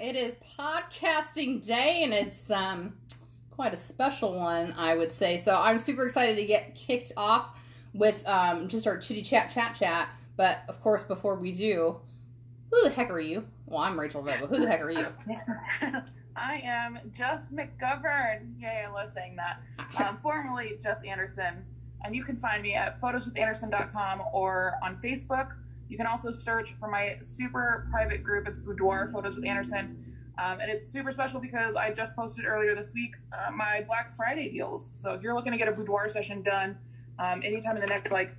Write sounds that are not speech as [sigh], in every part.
It is podcasting day, and it's um quite a special one, I would say. So I'm super excited to get kicked off with um just our chitty chat chat chat. But of course, before we do, who the heck are you? Well, I'm Rachel Vega. Who the heck are you? [laughs] I am Jess McGovern. Yay, I love saying that. [laughs] Um, formerly Jess Anderson. And you can find me at photoswithanderson.com or on Facebook. You can also search for my super private group. It's Boudoir Photos with Anderson. Um, and it's super special because I just posted earlier this week uh, my Black Friday deals. So if you're looking to get a boudoir session done um, anytime in the next like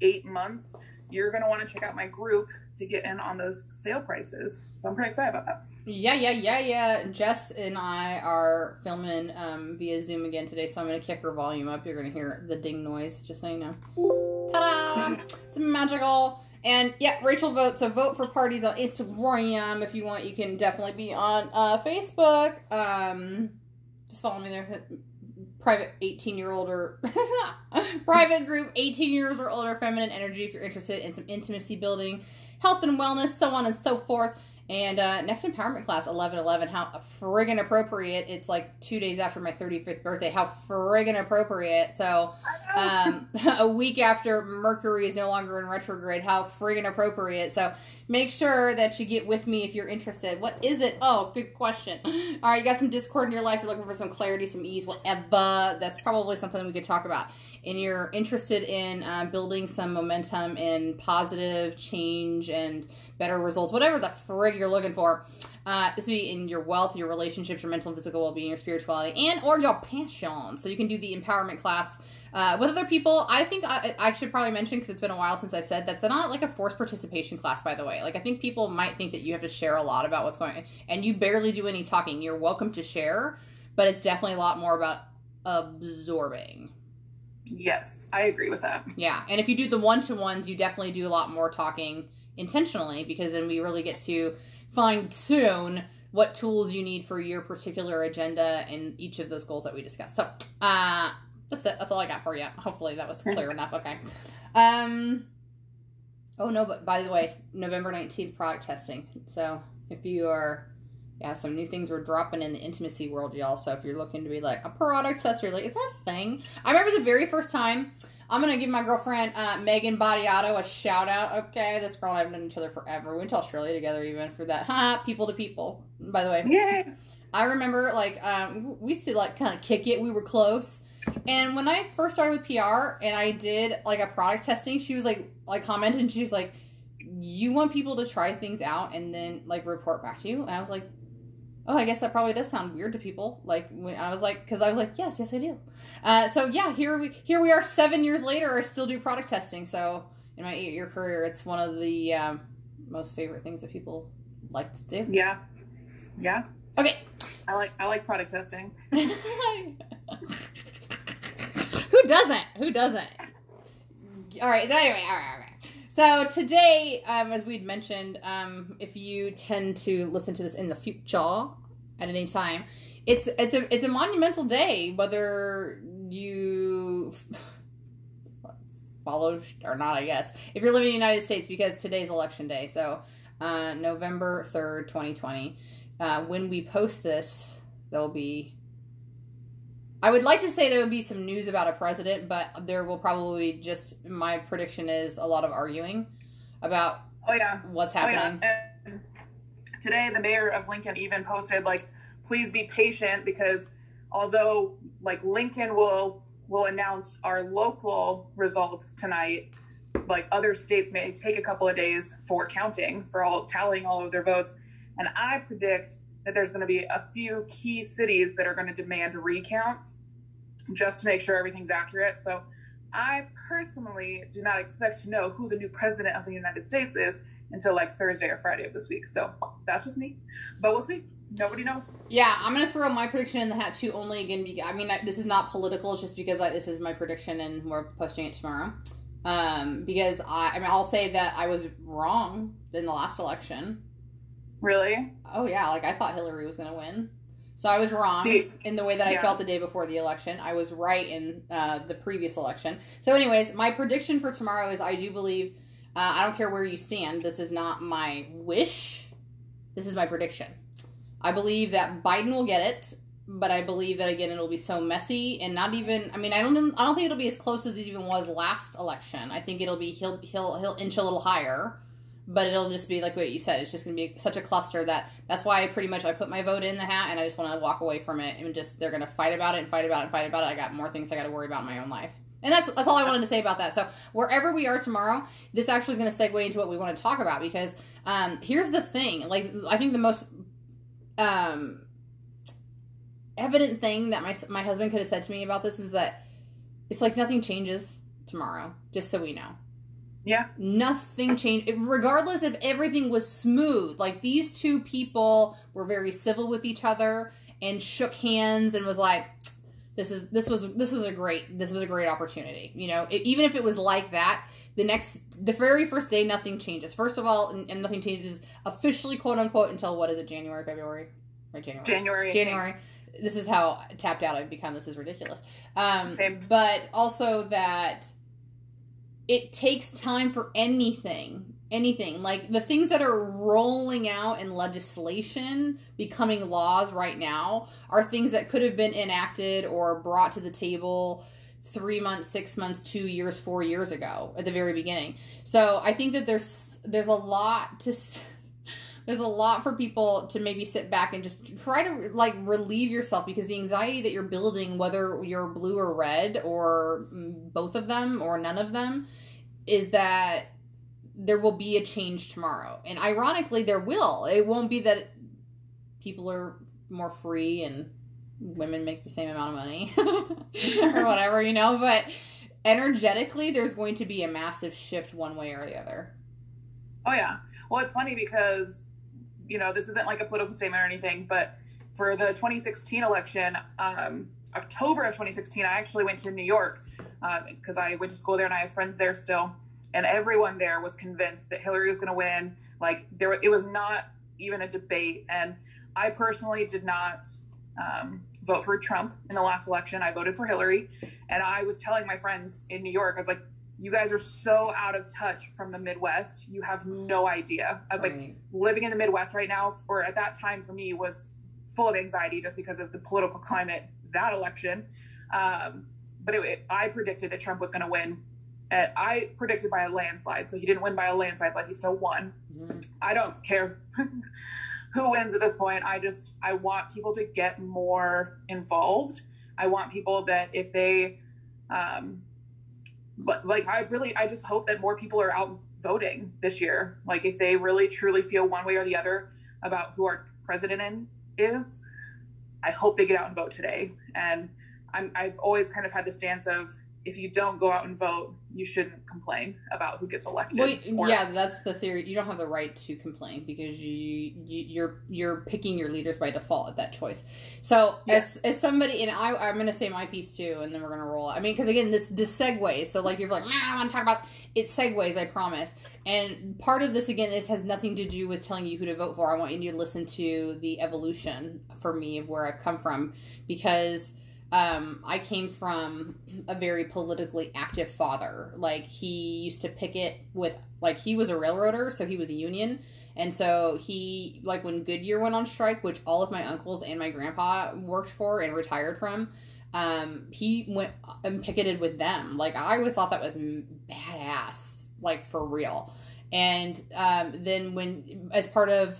eight months, you're going to want to check out my group to get in on those sale prices. So I'm pretty excited about that. Yeah, yeah, yeah, yeah. Jess and I are filming um, via Zoom again today, so I'm going to kick her volume up. You're going to hear the ding noise, just so you know. Ta da! [laughs] It's magical. And yeah, Rachel votes. So vote for parties on Instagram if you want. You can definitely be on uh, Facebook. Um, just follow me there. Private 18 year old or [laughs] private group 18 years or older feminine energy if you're interested in some intimacy building, health and wellness, so on and so forth. And uh, next empowerment class, 1111. How friggin' appropriate. It's like two days after my 35th birthday. How friggin' appropriate. So, um, [laughs] a week after Mercury is no longer in retrograde. How friggin' appropriate. So, make sure that you get with me if you're interested. What is it? Oh, good question. [laughs] All right, you got some discord in your life. You're looking for some clarity, some ease, whatever. That's probably something we could talk about. And you're interested in uh, building some momentum in positive change and better results, whatever the frig you're looking for. Uh, this be in your wealth, your relationships, your mental and physical well-being, your spirituality, and or your passion. So you can do the empowerment class uh, with other people. I think I, I should probably mention because it's been a while since I've said that's not like a forced participation class. By the way, like I think people might think that you have to share a lot about what's going on, and you barely do any talking. You're welcome to share, but it's definitely a lot more about absorbing. Yes, I agree with that. Yeah, and if you do the one to ones, you definitely do a lot more talking intentionally because then we really get to fine tune what tools you need for your particular agenda and each of those goals that we discussed. So, uh, that's it. That's all I got for you. Hopefully that was [laughs] clear enough. Okay. Um. Oh no, but by the way, November nineteenth product testing. So if you are, yeah, some new things were dropping in the intimacy world, y'all. So if you're looking to be like a product tester, like is that a thing? I remember the very first time. I'm gonna give my girlfriend uh, Megan Badiato a shout out. Okay, this girl and I have known each other forever. We went to Australia together even for that. Ha, people to people. By the way, yeah. I remember like um, we used to like kind of kick it. We were close. And when I first started with PR and I did like a product testing, she was like like commented and she was like, You want people to try things out and then like report back to you? And I was like, Oh, I guess that probably does sound weird to people. Like when I was like, because I was like, yes, yes, I do. Uh, so yeah, here we here we are, seven years later. I still do product testing. So in my eight year career, it's one of the um, most favorite things that people like to do. Yeah, yeah. Okay. I like I like product testing. [laughs] [laughs] Who doesn't? Who doesn't? All right. So anyway, all right, all right. So today, um, as we'd mentioned, um, if you tend to listen to this in the future at any time, it's it's a it's a monumental day, whether you follow or not. I guess if you're living in the United States, because today's election day. So uh, November third, twenty twenty. Uh, when we post this, there'll be I would like to say there would be some news about a president, but there will probably just my prediction is a lot of arguing about oh yeah what's happening. Oh, yeah. Today, the mayor of Lincoln even posted like, "Please be patient because although like Lincoln will will announce our local results tonight, like other states may take a couple of days for counting for all tallying all of their votes, and I predict." That there's going to be a few key cities that are going to demand recounts just to make sure everything's accurate. So I personally do not expect to know who the new president of the United States is until like Thursday or Friday of this week. So that's just me. But we'll see. Nobody knows. Yeah, I'm gonna throw my prediction in the hat too. Only again, I mean, this is not political. It's just because I, this is my prediction, and we're posting it tomorrow. Um, because I, I mean, I'll say that I was wrong in the last election. Really? Oh yeah, like I thought Hillary was gonna win. So I was wrong See, in the way that I felt the day before the election. I was right in uh, the previous election. So, anyways, my prediction for tomorrow is I do believe. Uh, I don't care where you stand. This is not my wish. This is my prediction. I believe that Biden will get it, but I believe that again it'll be so messy and not even. I mean, I don't. I don't think it'll be as close as it even was last election. I think it'll be he'll he'll he'll inch a little higher, but it'll just be like what you said. It's just going to be such a cluster that that's why I pretty much I put my vote in the hat and I just want to walk away from it and just they're going to fight about it and fight about it and fight about it. I got more things I got to worry about in my own life. And that's that's all I wanted to say about that. So wherever we are tomorrow, this actually is going to segue into what we want to talk about because um, here's the thing. Like I think the most um, evident thing that my my husband could have said to me about this was that it's like nothing changes tomorrow. Just so we know. Yeah. Nothing changed. Regardless if everything was smooth, like these two people were very civil with each other and shook hands and was like, "This is this was this was a great this was a great opportunity." You know, it, even if it was like that, the next the very first day nothing changes. First of all, and, and nothing changes officially, quote unquote, until what is it, January, February, right? January. January. January. This is how tapped out I've become. This is ridiculous. Um, Same. but also that it takes time for anything anything. Like the things that are rolling out in legislation becoming laws right now are things that could have been enacted or brought to the table three months six months two years four years ago at the very beginning. So i think that there's there's a lot to [laughs] there's a lot for people to maybe sit back and just try to like relieve yourself because the anxiety that you're building whether you're blue or red or mm, both of them or none of them is that there will be a change tomorrow. And ironically there will. It won't be that people are more free and women make the same amount of money [laughs] or [laughs] whatever you know but energetically there's going to be a massive shift one way or the other. Oh yeah. Well, it's funny because you know this isn't like a political statement or anything, but for the 2016 election, um, October of 2016, I actually went to New York because I went to school there and I have friends there still, and everyone there was convinced that Hillary was going to win. Like there, it was not even a debate, and I personally did not um, vote for Trump in the last election. I voted for Hillary, and I was telling my friends in New York, I was like, "You guys are so out of touch from the Midwest. You have no idea." I was like, living in the Midwest right now, or at that time for me, was full of anxiety just because of the political climate that election. Um, but it, it- I predicted that Trump was going to win. And I predicted by a landslide, so he didn't win by a landslide, but he still won. Mhm. I don't care [laughs] who wins at this point. I just I want people to get more involved. I want people that if they, um, but like I really I just hope that more people are out voting this year. Like if they really truly feel one way or the other about who our president in, is, I hope they get out and vote today. And I'm I've always kind of had the stance of if you don't go out and vote, you shouldn't complain about who gets elected. Well, or- yeah, that's the theory. You don't have the right to complain because you, you you're you're picking your leaders by default at that choice. So Yeah. as as somebody, and I I'm gonna say my piece too, and then we're gonna roll. I mean, because again, this this segues. So like you're like, nah, I want to talk about it segues. I promise. And part of this again, this has nothing to do with telling you who to vote for. I want you to listen to the evolution for me of where I've come from because um, I came from a very politically active father. Like he used to picket with, like he was a railroader, so he was a union, and so he like when Goodyear went on strike, which all of my uncles and my grandpa worked for and retired from. Um, he went and picketed with them. Like I always thought that was badass, like for real. And um, then when, as part of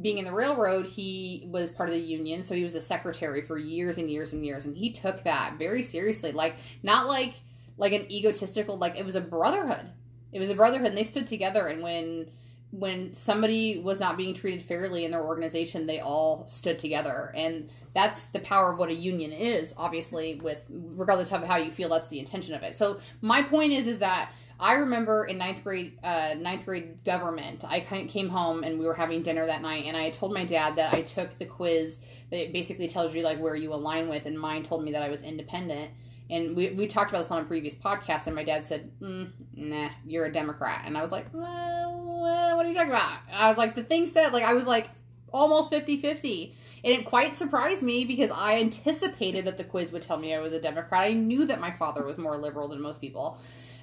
being in the railroad, he was part of the union, so he was a secretary for years and years and years, and he took that very seriously. Like not like like an egotistical, like it was a brotherhood. It was a brotherhood, and they stood together. And when when somebody was not being treated fairly in their organization, they all stood together, and that's the power of what a union is. Obviously, with regardless of how you feel, that's the intention of it. So my point is, is that I remember in ninth grade, uh, ninth grade government, I came home and we were having dinner that night, and I told my dad that I took the quiz that basically tells you like where you align with, and mine told me that I was independent. And we, we talked about this on a previous podcast, and my dad said, mm, "Nah, you're a Democrat," and I was like, well, "What are you talking about?" I was like, "The thing said like I was like almost 50-50. and it quite surprised me because I anticipated that the quiz would tell me I was a Democrat. I knew that my father was more liberal than most people.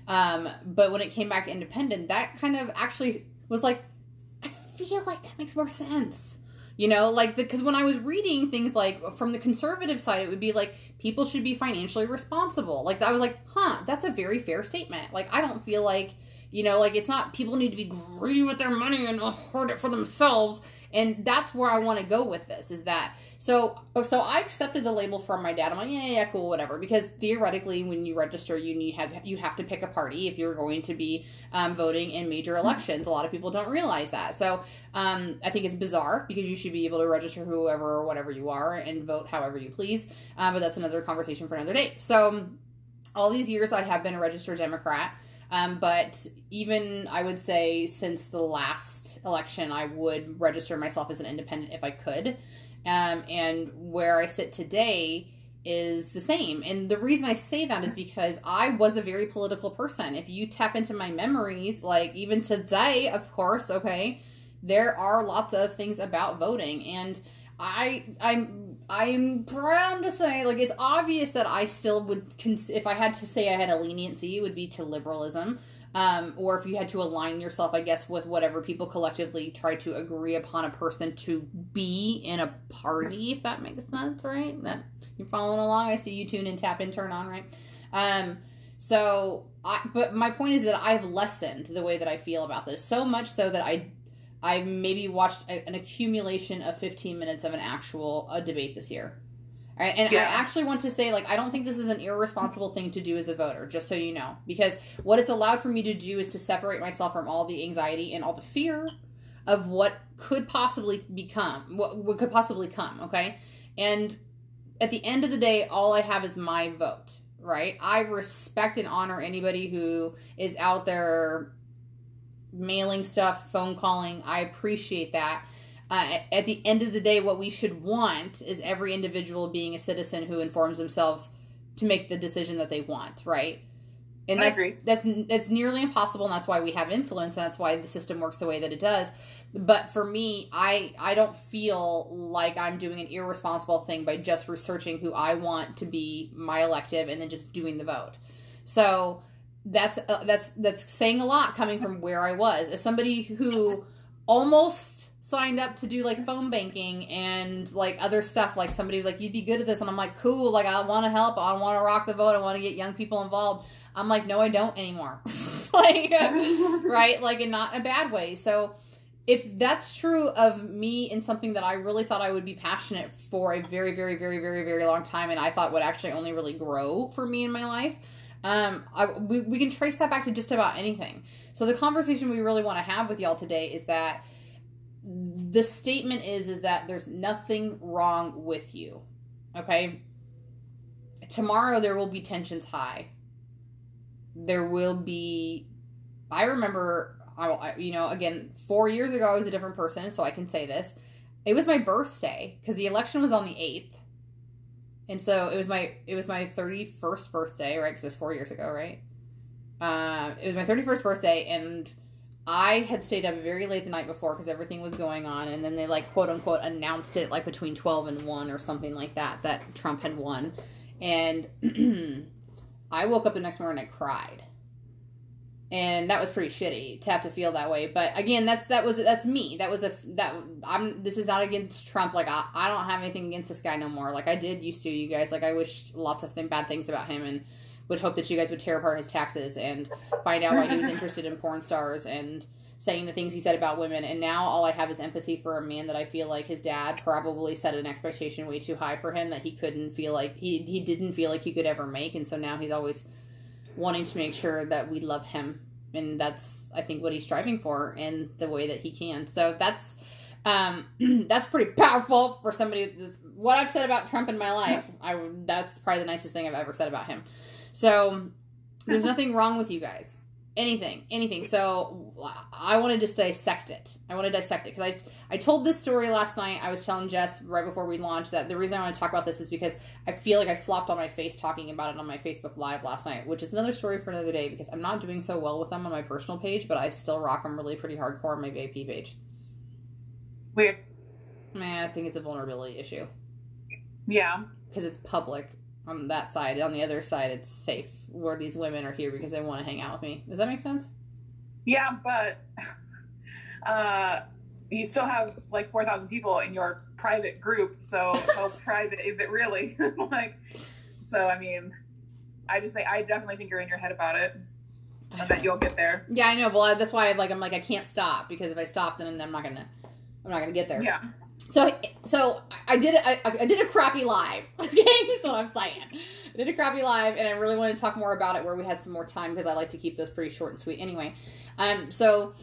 Um, but when it came back independent, that kind of actually was like, I feel like that makes more sense. You know, like because when I was reading things like from the conservative side, it would be like people should be financially responsible. Like I was like, huh, that's a very fair statement. Like I don't feel like you know, like it's not people need to be greedy with their money and hoard it for themselves. And that's where I want to go with this. Is that so? So I accepted the label from my dad. I'm like, yeah, yeah, cool, whatever. Because theoretically, when you register, you need have you have to pick a party if you're going to be um, voting in major elections. A lot of people don't realize that. So um, I think it's bizarre because you should be able to register whoever or whatever you are and vote however you please. Um, but that's another conversation for another day. So all these years, I have been a registered Democrat. Um, but even I would say since the last election, I would register myself as an independent if I could. Um, and where I sit today is the same. And the reason I say that is because I was a very political person. If you tap into my memories, like even today, of course, okay, there are lots of things about voting. And I, I'm I'm proud to say, like, it's obvious that I still would, cons- if I had to say I had a leniency, it would be to liberalism. Um, or if you had to align yourself, I guess, with whatever people collectively try to agree upon a person to be in a party, if that makes sense, right? That you're following along. I see you tune and tap and turn on, right? Um, so, I, but my point is that I've lessened the way that I feel about this so much so that I I maybe watched a, an accumulation of 15 minutes of an actual a debate this year. All right, and yeah. I actually want to say, like, I don't think this is an irresponsible thing to do as a voter, just so you know. Because what it's allowed for me to do is to separate myself from all the anxiety and all the fear of what could possibly become, what, what could possibly come, okay? And at the end of the day, all I have is my vote, right? I respect and honor anybody who is out there mailing stuff, phone calling. I appreciate that. Uh, at the end of the day, what we should want is every individual being a citizen who informs themselves to make the decision that they want, right? And that's that's that's nearly impossible, and that's why we have influence, and that's why the system works the way that it does. But for me, I I don't feel like I'm doing an irresponsible thing by just researching who I want to be my elective and then just doing the vote. So that's uh, that's that's saying a lot coming from where I was. As somebody who almost signed up to do like phone banking and like other stuff like somebody was like you'd be good at this. And I'm like cool like I want to help. I want to rock the vote I want to get young people involved. I'm like no I don't anymore. [laughs] Like [laughs] right? Like in not a bad way. So if that's true of me in something that I really thought I would be passionate for a very very very very very long time and I thought would actually only really grow for me in my life um, I, we, we can trace that back to just about anything. So the conversation we really want to have with y'all today is that the statement is is that there's nothing wrong with you. Okay? Tomorrow there will be tensions high. There will be I remember I, you know, again, 4 years ago I was a different person, so I can say this. It was my birthday because the election was on the 8th and so it was my it was my 31st birthday right? Because it was four years ago right? Um, it was my 31st birthday and i had stayed up very late the night before because everything was going on and then they like quote unquote announced it like between 12 and 1 or something like that that trump had won. And [clears throat] i woke up the next morning and i cried and that was pretty shitty to have to feel that way. But again that's that was that's me. That was a that i'm this is not against trump. Like i, I don't have anything against this guy no more. Like i did used to you guys. Like i wished lots of th- bad things about him and would hope that you guys would tear apart his taxes and find out why he was [laughs] interested in porn stars and saying the things he said about women. And now all i have is empathy for a man that i feel like his dad probably set an expectation way too high for him that he couldn't feel like he, he didn't feel like he could ever make. And so now he's always wanting to make sure that we love him. And that's i think what he's striving for in the way that he can. So that's um [clears throat] that's pretty powerful for somebody what i've said about trump in my life i that's probably the nicest thing i've ever said about him. So there's [laughs] nothing wrong with you guys anything, anything. So I wanted to dissect it. I want to dissect it because I I told this story last night. I was telling Jess right before we launched that the reason I want to talk about this is because I feel like I flopped on my face talking about it on my Facebook Live last night, which is another story for another day because I'm not doing so well with them on my personal page, but I still rock them really pretty hardcore on my VIP page. Weird. Man, I think it's a vulnerability issue. Yeah. Because it's public on that side. On the other side, it's safe where these women are here because they want to hang out with me. Does that make sense? Yeah, but [laughs] uh, you still have like 4,000 people in your private group. So how [laughs] private is it really? [laughs] like, so, I mean, I just think, I definitely think you're in your head about it and that you'll get there. Yeah, I know. Well, that's why I'm like I'm like I can't stop because if I stop, then I'm not gonna I'm not gonna get there. Yeah. So so I did I, I did a crappy live. [laughs] Okay, that's what I'm saying. I did a crappy live, and I really wanted to talk more about it where we had some more time because I like to keep those pretty short and sweet. Anyway, um, so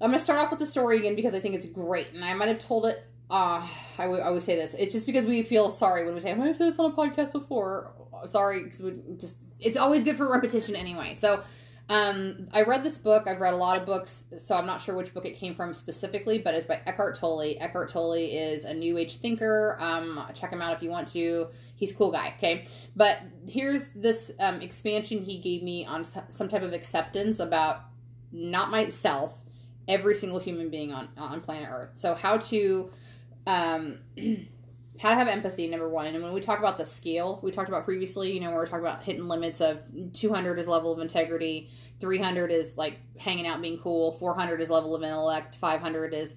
I'm gonna start off with the story again because I think it's great, and I might have told it. Uh, I, w- I always say this. It's just because we feel sorry when we say, I might have said this on a podcast before. Sorry, because we just, it's always good for repetition anyway. So, um, I read this book. I've read a lot of books, so I'm not sure which book it came from specifically, but it's by Eckhart Tolle. Eckhart Tolle is a New Age thinker. Um, check him out if you want to. He's a cool guy. Okay, but here's this um, expansion he gave me on some type of acceptance about not myself, every single human being on on planet Earth. So how to um, [clears throat] how to have empathy number one and when we talk about the scale we talked about previously you know we're talking about hitting limits of 200 is level of integrity 300 is like hanging out being cool 400 is level of intellect 500 is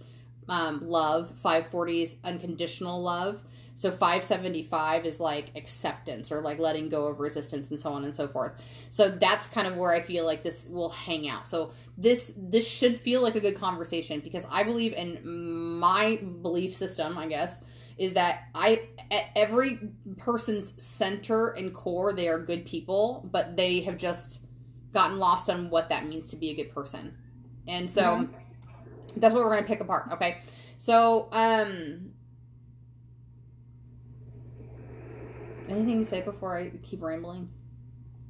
um, love 540 is unconditional love so 575 is like acceptance or like letting go of resistance and so on and so forth. So that's kind of where I feel like this will hang out. So this this should feel like a good conversation because I believe in my belief system, I guess, is that I at every person's center and core they are good people, but they have just gotten lost on what that means to be a good person. And so mm-hmm. that's what we're going to pick apart, okay? So, um anything to say before I keep rambling?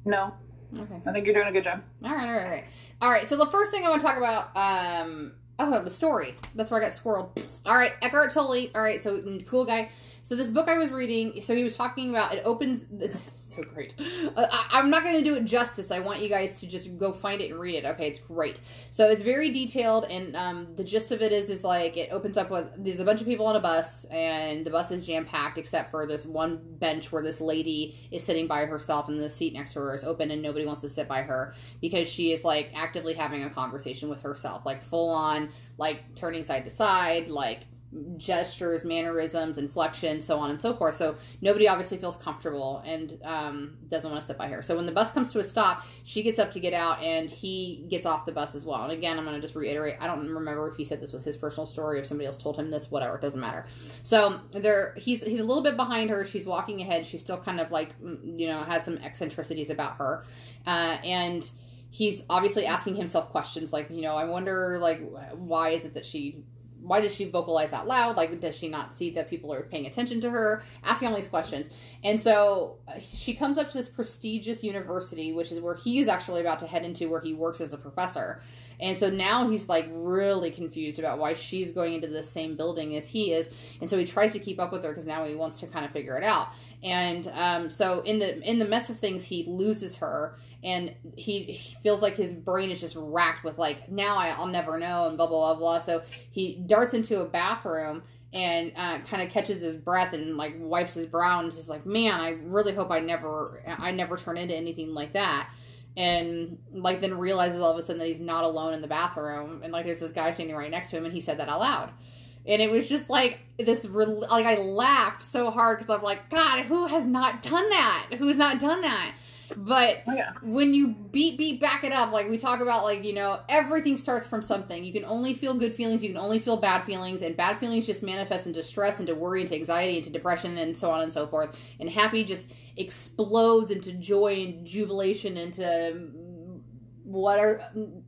No. Okay. I think you're doing a good job. All right, all right, all right. All right, so the first thing I want to talk about um Oh, the story. That's where I got squirreled. All right, Eckhart Tolle. All right, so mm, cool guy. So this book I was reading, so he was talking about it opens. It's so great. Uh, I, am not going to do it justice. I want you guys to just go find it and read it. Okay, it's great. So it's very detailed, and um, the gist of it is, is like it opens up with there's a bunch of people on a bus, and the bus is jam packed except for this one bench where this lady is sitting by herself, and the seat next to her is open, and nobody wants to sit by her because she is like actively having a conversation with herself, like full on, like turning side to side, like gestures, mannerisms, inflection, so on and so forth. So nobody obviously feels comfortable and um, doesn't want to sit by her. So when the bus comes to a stop, she gets up to get out, and he gets off the bus as well. And again, I'm going to just reiterate: I don't remember if he said this was his personal story, if somebody else told him this, whatever. It doesn't matter. So there, he's he's a little bit behind her. She's walking ahead. She's still kind of like mm, you know has some eccentricities about her, uh, and he's obviously asking himself questions like you know i wonder like why is it that she why does she vocalize out loud? Like, does she not see that people are paying attention to her? Asking all these questions. And so uh, she comes up to this prestigious university, which is where he is actually about to head into, where he works as a professor. And so now he's like really confused about why she's going into the same building as he is. And so he tries to keep up with her because now he wants to kind of figure it out. And um, so in the in the mess of things, he loses her and he, he, feels like his brain is just racked with like now I, will never know and blah blah blah blah. So he darts into a bathroom and uh, kind of catches his breath and like wipes his brow and is like, man, I really hope I never I never turn into anything like that. And like then realizes all of a sudden that he's not alone in the bathroom and like there's this guy standing right next to him and he said that out loud and it was just like this like i laughed so hard because i'm like god who has not done that who's not done that but oh, yeah. when you beat beat back it up, like we talk about, like you know, everything starts from something. You can only feel good feelings. You can only feel bad feelings, and bad feelings just manifest into stress, into worry, into anxiety, into depression, and so on and so forth. And happy just explodes into joy and jubilation, into what are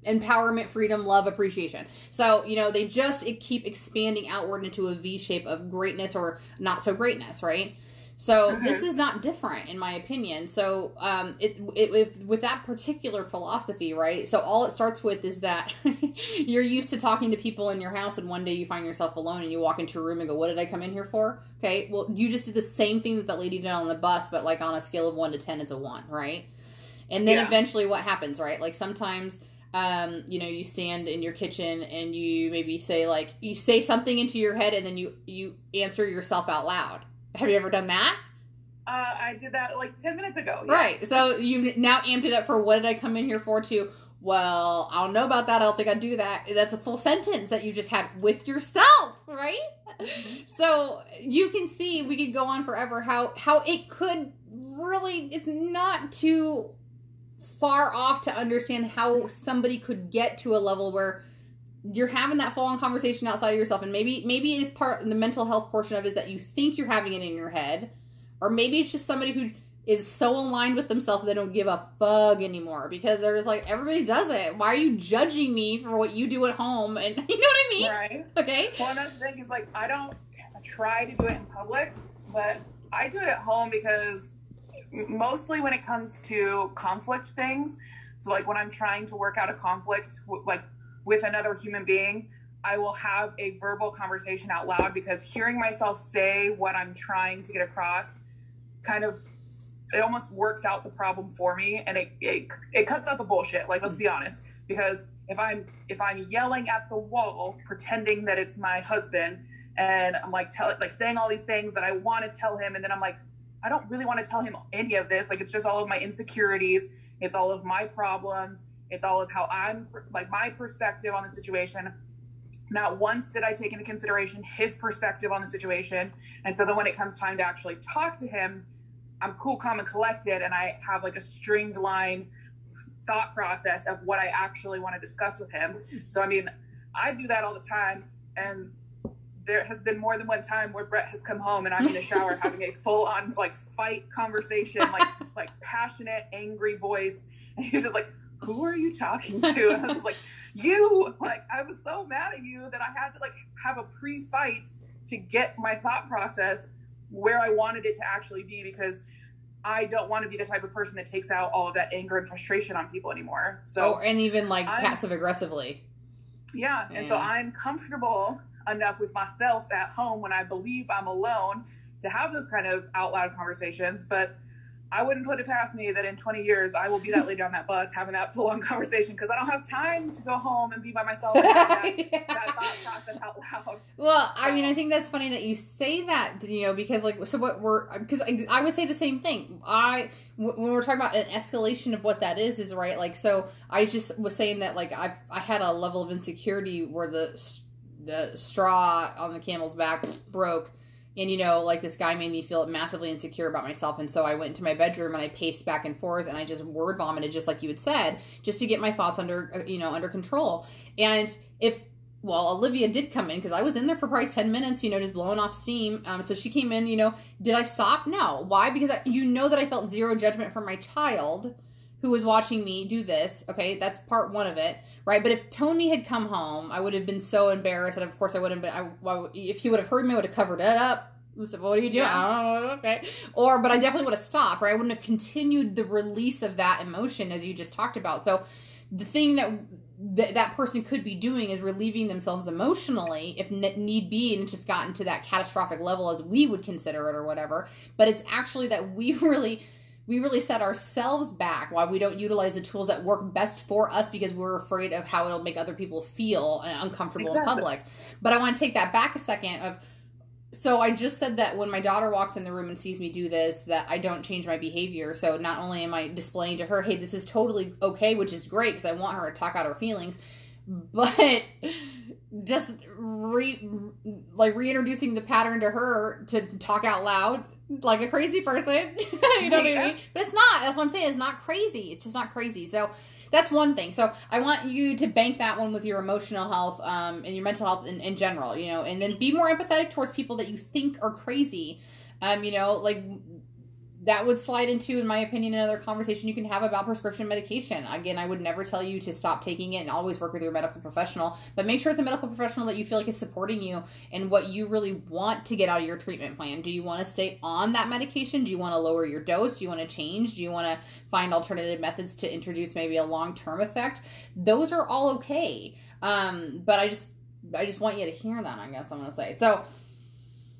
empowerment, freedom, love, appreciation. So, you know, they just keep expanding outward into a V shape of greatness or not so greatness, right? So mm-hmm. this is not different, in my opinion. So um, it, it with, with that particular philosophy, right? So all it starts with is that [laughs] you're used to talking to people in your house, and one day you find yourself alone, and you walk into a room and go, "What did I come in here for?" Okay, well you just did the same thing that that lady did on the bus, but like on a scale of one to ten, it's a one, right? And then yeah. eventually, what happens, right? Like sometimes. Um, you know, you stand in your kitchen and you maybe say like you say something into your head and then you you answer yourself out loud have you ever done that? Uh, I did that like 10 minutes ago. Yes. Right. So you've now amped it up for what did I come in here for to well, I don't know about that. I don't think I'd do that. That's a full sentence that you just had with yourself, right? so you can see we could go on forever how how it could really it's not too far off to understand how somebody could get to a level where you're having that full on conversation outside of yourself and maybe maybe it's part the mental health portion of it is that you think you're having it in your head or maybe it's just somebody who is so aligned with themselves they don't give a fuck anymore because they're just like everybody does it. Why are you judging me for what you do at home? And [laughs] you know what I mean? Right. Okay. Well, another thing is like I don't try to do it in public, but I do it at home because mostly when it comes to conflict things. So like when I'm trying to work out a conflict, like with another human being, I will have a verbal conversation out loud because hearing myself say what I'm trying to get across kind of it almost works out the problem for me and it, it it cuts out the bullshit like let's be honest. Because if i'm if i'm yelling at the wall pretending that it's my husband and i'm like tell like saying all these things that i want to tell him and then i'm like i don't really want to tell him any of this. Like it's just all of my insecurities. It's all of my problems it's all of how i'm like my perspective on the situation not once did I take into consideration his perspective on the situation. And so then when it comes time to actually talk to him, I'm cool, calm, and collected, and I have like a stringed line thought process of what I actually want to discuss with him. So, I mean, I do that all the time. And there has been more than one time where Brett has come home and I'm in the shower [laughs] having a full on like fight conversation, like like passionate, angry voice. And he's just like, Who are you talking to? And I was like, You like I was so mad at you that I had to like have a pre fight to get my thought process where I wanted it to actually be because I don't want to be the type of person that takes out all of that anger and frustration on people anymore. So oh, and even like passive aggressively. Yeah, and so I'm comfortable enough with myself at home when I believe I'm alone to have those kind of out loud conversations, but I wouldn't put it past me that in 20 years I will be that lady on that bus having that full on conversation because I don't have time to go home and be by myself and that, [laughs] yeah. that thought process out loud. Well, I mean, I think that's funny that you say that, you know, because like, so what we're, because I, I would say the same thing. I, when we're talking about an escalation of what that is, is right. Like, so I just was saying that like I, I had a level of insecurity where the, the straw on the camel's back broke and you know like this guy made me feel massively insecure about myself. And so i went into my bedroom and i paced back and forth and i just word vomited just like you had said just to get my thoughts under uh, you know under control. And if well olivia did come in because i was in there for probably 10 minutes you know just blowing off steam. Um, so she came in you know. Did i stop? No. Why? Because I, you know that i felt zero judgment from my child who was watching me do this okay? That's part one of it right? But if Tony had come home, I would have been so embarrassed, and of course I would have been. I, well, if he would have heard me, I would have covered it up. I Said, what are you doing? Yeah. okay. Or, but I definitely would have stopped, right? I wouldn't have continued the release of that emotion as you just talked about. So, the thing that th- that person could be doing is relieving themselves emotionally if need be, and it's just gotten to that catastrophic level as we would consider it or whatever. But it's actually that we [laughs] really we really set ourselves back why we don't utilize the tools that work best for us because we're afraid of how it'll make other people feel uncomfortable exactly. in public. But I want to take that back a second of so I just said that when my daughter walks in the room and sees me do this that I don't change my behavior. So not only am I displaying to her, hey, this is totally okay, which is great because I want her to talk out her feelings, but [laughs] just re like reintroducing the pattern to her to talk out loud like a crazy person. [laughs] you know yeah. what I mean? But it's not. That's what I'm saying. It's not crazy. It's just not crazy. So that's one thing. So I want you to bank that one with your emotional health um, and your mental health in, in general. You know, and then be more empathetic towards people that you think are crazy. Um, you know, like that would slide into, in my opinion, another conversation you can have about prescription medication. Again, I would never tell you to stop taking it and always work with your medical professional, but make sure it's a medical professional that you feel like is supporting you and what you really want to get out of your treatment plan. Do you want to stay on that medication? Do you want to lower your dose? Do you want to change? Do you want to find alternative methods to introduce maybe a long term effect? Those are all okay. Um, but I just, I just want you to hear that. I guess I'm gonna say so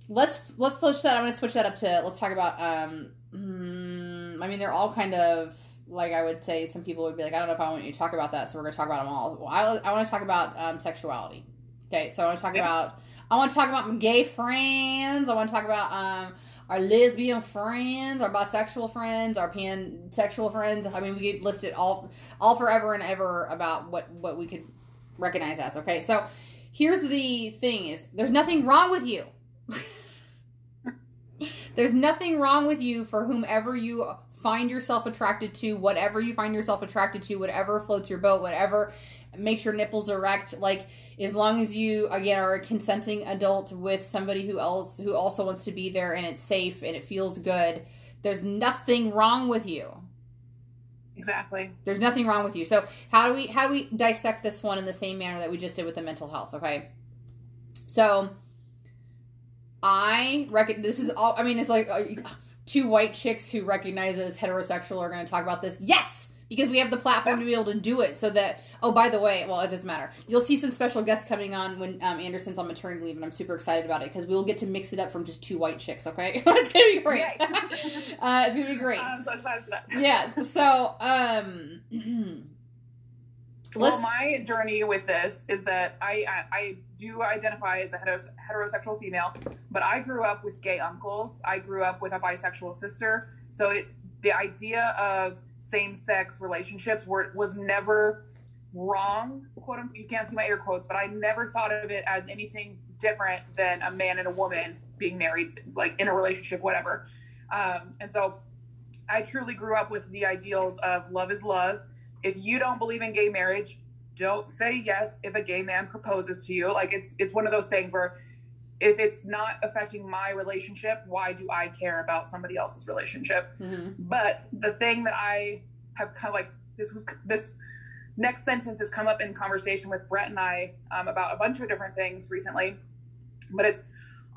let's let's switch that. I'm to switch that up to let's talk about um, Mm, I mean, they're all kind of like I would say. Some people would be like, I don't know if I want you to talk about that, so we're going to talk about them all. Well, I, I want to talk about um, sexuality. Okay, so I want to talk about. I want to talk about my gay friends. I want to talk about. Um, our lesbian friends, our bisexual friends, our pansexual friends. I mean, we get listed all all forever and ever about what what we could recognize as. Okay, so here's the thing: is there's nothing wrong with you. [laughs] there's nothing wrong with you for whomever you find yourself attracted to, whatever you find yourself attracted to, whatever floats your boat, whatever makes your nipples erect. Like as long as you again are a consenting adult with somebody who else who also wants to be there and it's safe and it feels good, there's nothing wrong with you. Exactly. There's nothing wrong with you. So how do we how do we dissect this one in the same manner that we just did with the mental health? Okay. So I reckon this is all. I mean, it's like. Uh, two white chicks who recognize as heterosexual are going to talk about this. Yes, because we have the platform to be able to do it. So that oh, by the way, well, it doesn't matter. You'll see some special guests coming on when um, Anderson's on maternity leave, and I'm super excited about it because we'll get to mix it up from just two white chicks. Okay, [laughs] it's gonna be great. [laughs] uh, it's gonna be great. I'm so excited for. Yes. So um. [clears throat] well, my journey with this is that I, I, I do identify as a heterosexual female, but I grew up with gay uncles. I grew up with a bisexual sister. So it, the idea of same sex relationships were was never wrong. Quote unquote. You can't see my air quotes, but I never thought of it as anything different than a man and a woman being married, like in a relationship, whatever. Um, and so I truly grew up with the ideals of love is love if you don't believe in gay marriage, don't say yes if a gay man proposes to you. Like it's it's one of those things where if it's not affecting my relationship, why do I care about somebody else's relationship? Mm-hmm. But the thing that I have kind of like this was this next sentence has come up in conversation with Brett and I um, about a bunch of different things recently. But it's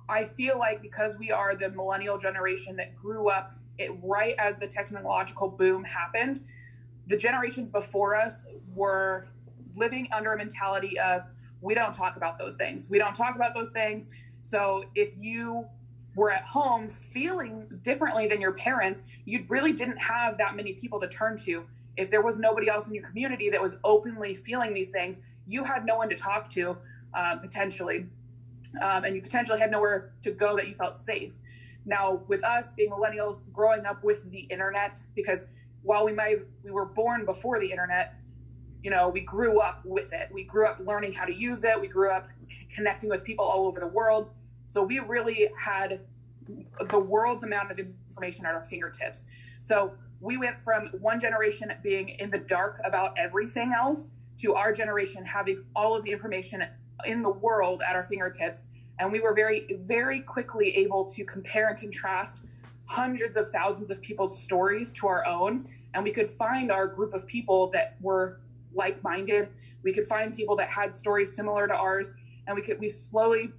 I feel like because we are the millennial generation that grew up it right as the technological boom happened, the generations before us were living under a mentality of we don't talk about those things. We don't talk about those things. So if you were at home feeling differently than your parents, you really didn't have that many people to turn to. If there was nobody else in your community that was openly feeling these things, you had no one to talk to uh, potentially. Um, and you potentially had nowhere to go that you felt safe. Now, with us being millennials, growing up with the internet, because while we might we were born before the internet you know we grew up with it. We grew up learning how to use it. We grew up connecting with people all over the world. So we really had the world's amount of information at our fingertips. So we went from one generation being in the dark about everything else to our generation having all of the information in the world at our fingertips. And we were very very quickly able to compare and contrast hundreds of thousands of people's stories to our own and we could find our group of people that were like-minded. We could find people that had stories similar to ours and we could we slowly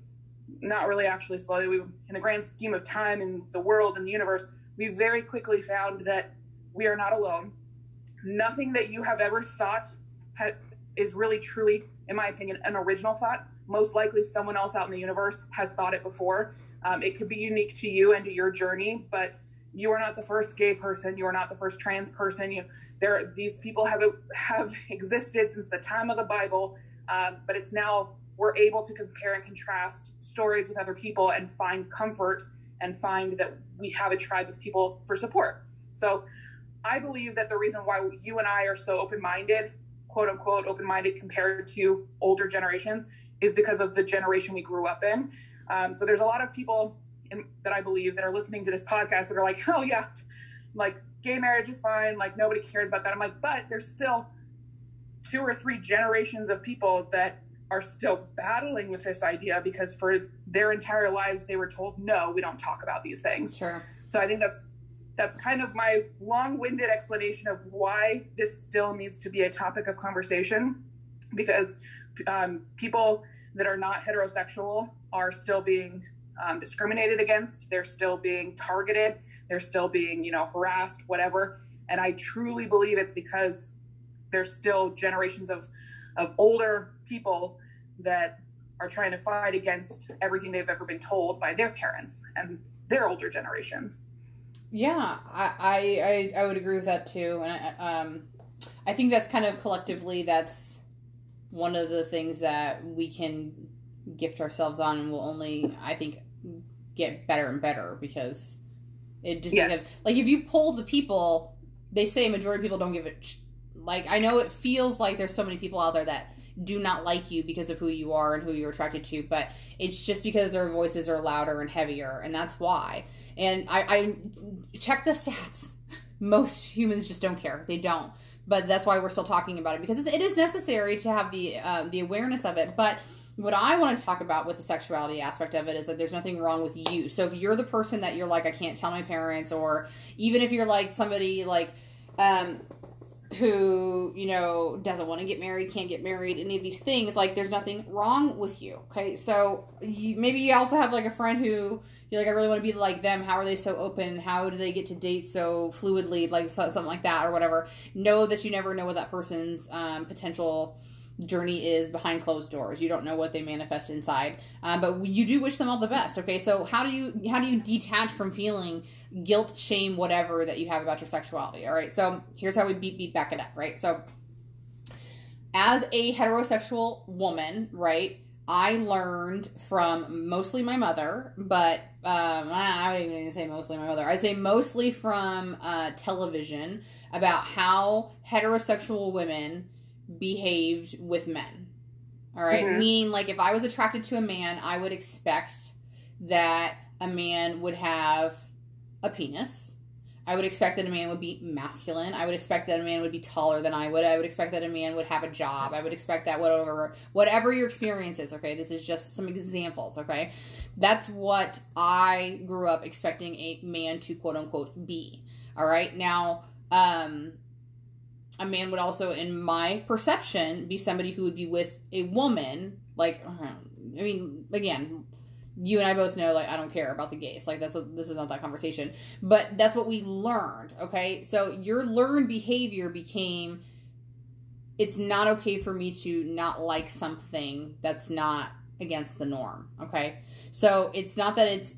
not really actually slowly we in the grand scheme of time and the world and the universe we very quickly found that we are not alone. Nothing that you have ever thought ha- is really truly in my opinion an original thought most likely someone else out in the universe has thought it before um, it could be unique to you and to your journey, but you are not the first gay person. You are not the first trans person. You, there, these people have have [laughs] existed since the time of the Bible, um, but it's now we're able to compare and contrast stories with other people and find comfort and find that we have a tribe of people for support. So, I believe that the reason why you and I are so open minded, quote unquote, open minded compared to older generations, is because of the generation we grew up in. Um, so there's a lot of people in, that I believe that are listening to this podcast that are like, oh yeah, like gay marriage is fine, like nobody cares about that. I'm like, but there's still two or three generations of people that are still battling with this idea because for their entire lives they were told no we don't talk about these things sure so i think that's that's kind of my long-winded explanation of why this still needs to be a topic of conversation because um, people that are not heterosexual are still being um, discriminated against. They're still being targeted. They're still being, you know, harassed, whatever. And I truly believe it's because there's still generations of, of older people that are trying to fight against everything they've ever been told by their parents and their older generations. Yeah, I, I, I would agree with that too. And I, um, I think that's kind of collectively, that's one of the things that we can gift ourselves on and will only, I think, get better and better because it just Yes. because, like if you pull the people, they say majority of people don't give it. sh- Like I know it feels like there's so many people out there that do not like you because of who you are and who you're attracted to, but it's just because their voices are louder and heavier, and that's why. And I, I check the stats. [laughs] Most humans just don't care. They don't. But that's why we're still talking about it because it's, necessary to have the uh, the awareness of it. But what I want to talk about with the sexuality aspect of it is that there's nothing wrong with you. So if you're the person that you're like, I can't tell my parents, or even if you're like somebody like, um, who you know doesn't want to get married, can't get married, any of these things, like there's nothing wrong with you. Okay, so you, maybe you also have like a friend who you're like, I really want to be like them. How are they so open? How do they get to date so fluidly, like so, something like that, or whatever? Know that you never know what that person's um, potential journey is behind closed doors. You don't know what they manifest inside, um, but you do wish them all the best. Okay, so how do you how do you detach from feeling guilt, shame, whatever that you have about your sexuality? All right, so here's how we beat beat back it up. Right, so as a heterosexual woman, right. I learned from mostly my mother, but um, I wouldn't even say mostly my mother. I'd say mostly from uh, television about how heterosexual women behaved with men. All right? Mhm. Meaning, like, if I was attracted to a man, I would expect that a man would have a penis. I would expect that a man would be masculine. I would expect that a man would be taller than I would. I would expect that a man would have a job. I would expect that whatever whatever your experience is, okay? This is just some examples, okay? That's what I grew up expecting a man to quote unquote be. All right? Now, um a man would also in my perception be somebody who would be with a woman like I mean, again, you and I both know like I don't care about the gays. Like that's this is not that conversation. But that's what we learned, okay? So your learned behavior became it's not okay for me to not like something that's not against the norm, okay? So it's not that it's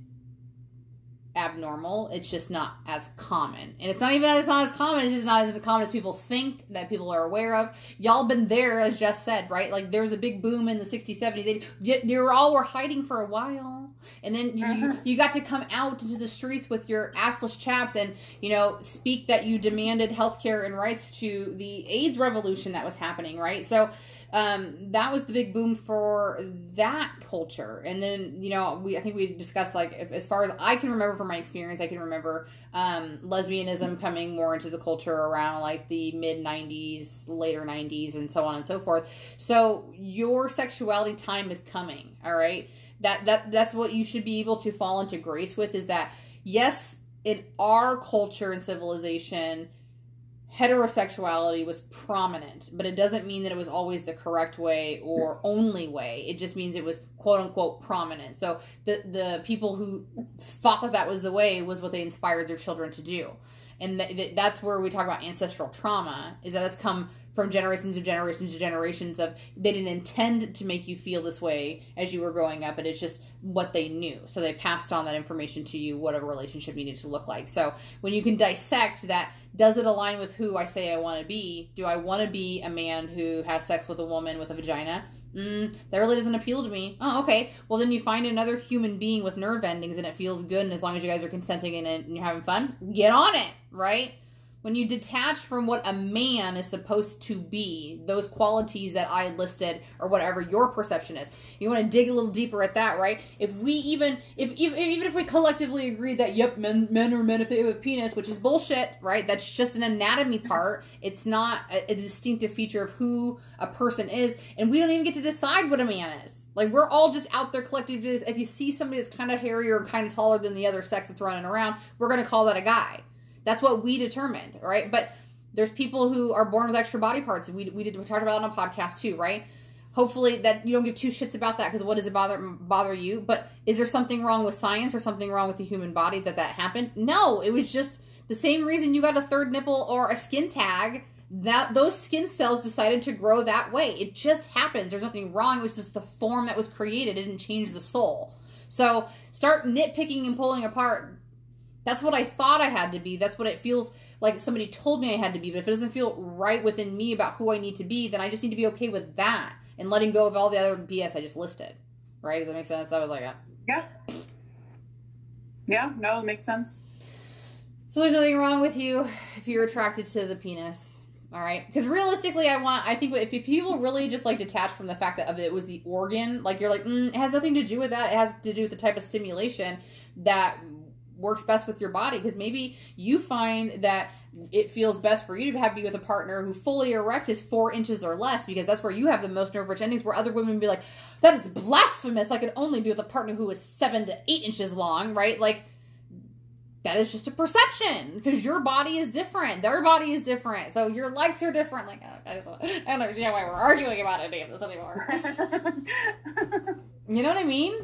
abnormal, it's just not as common. And it's not even it's not as common, it's just not as common as people think that people are aware of. Y'all been there as Jess said, right? Like there was a big boom in the 60s, 70s, 80s. You, were all were hiding for a while. And then you, you Uh-huh. you got to come out into the streets with your assless chaps and you know speak that you demanded healthcare and rights to the AIDS revolution that was happening, right? So um, that was the big boom for that culture. And then you know we I think we discussed like if, as far as I can remember from my experience, I can remember um, lesbianism coming more into the culture around like the mid '90s, later '90s, and so on and so forth. So your sexuality time is coming. All right that that that's what you should be able to fall into grace with is that yes in our culture and civilization heterosexuality was prominent but it doesn't mean that it was always the correct way or only way. It just means it was quote unquote prominent. So the the people who thought that that was the way was what they inspired their children to do. And th- th- that's where we talk about ancestral trauma is that it's come from generations of generations of generations of they didn't intend to make you feel this way as you were growing up but it's just what they knew so they passed on that information to you what a relationship needed to look like so when you can dissect that does it align with who i say i want to be do i want to be a man who has sex with a woman with a vagina Mm, that really doesn't appeal to me. Oh, okay. Well, then you find another human being with nerve endings and it feels good, and as long as you guys are consenting and you're having fun, get on it, right? When you detach from what a man is supposed to be, those qualities that I listed or whatever your perception is, you want to dig a little deeper at that, right? If we even, if even, even if we collectively agree that yep, men men are men if they have a penis, which is bullshit, right? That's just an anatomy [laughs] part. It's not a, a distinctive feature of who a person is, and we don't even get to decide what a man is. Like we're all just out there collectively. If you see somebody that's kind of hairier or kind of taller than the other sex that's running around, we're gonna call that a guy. That's what we determined, right? But there's people who are born with extra body parts. We we did we talked about on a podcast too, right? Hopefully that you don't give two shits about that because what does it bother bother you? But is there something wrong with science or something wrong with the human body that that happened? No, it was just the same reason you got a third nipple or a skin tag. That those skin cells decided to grow that way. It just happens. There's nothing wrong. It was just the form that was created. It didn't change the soul. So start nitpicking and pulling apart that's what I thought I had to be. That's what it feels like somebody told me I had to be. But if it doesn't feel right within me about who I need to be, then I just need to be okay with that and letting go of all the other BS I just listed. Right? Does that make sense? I was like, a, Yeah. Yeah, no, it makes sense. So there's nothing wrong with you if you're attracted to the penis. All right, because realistically, I want. I think if people really just like detach from the fact that of it was the organ, like you're like, mm, it has nothing to do with that. It has to do with the type of stimulation that works best with your body. Because maybe you find that it feels best for you to have be with a partner who fully erect is four inches or less, because that's where you have the most nerve rich endings. Where other women be like, that is blasphemous. I could only be with a partner who is seven to eight inches long, right? Like that is just a perception because your body is different. Their body is different. So your likes are different. Like, I, just, I don't understand why we're arguing about any of this anymore. [laughs] you know what I mean?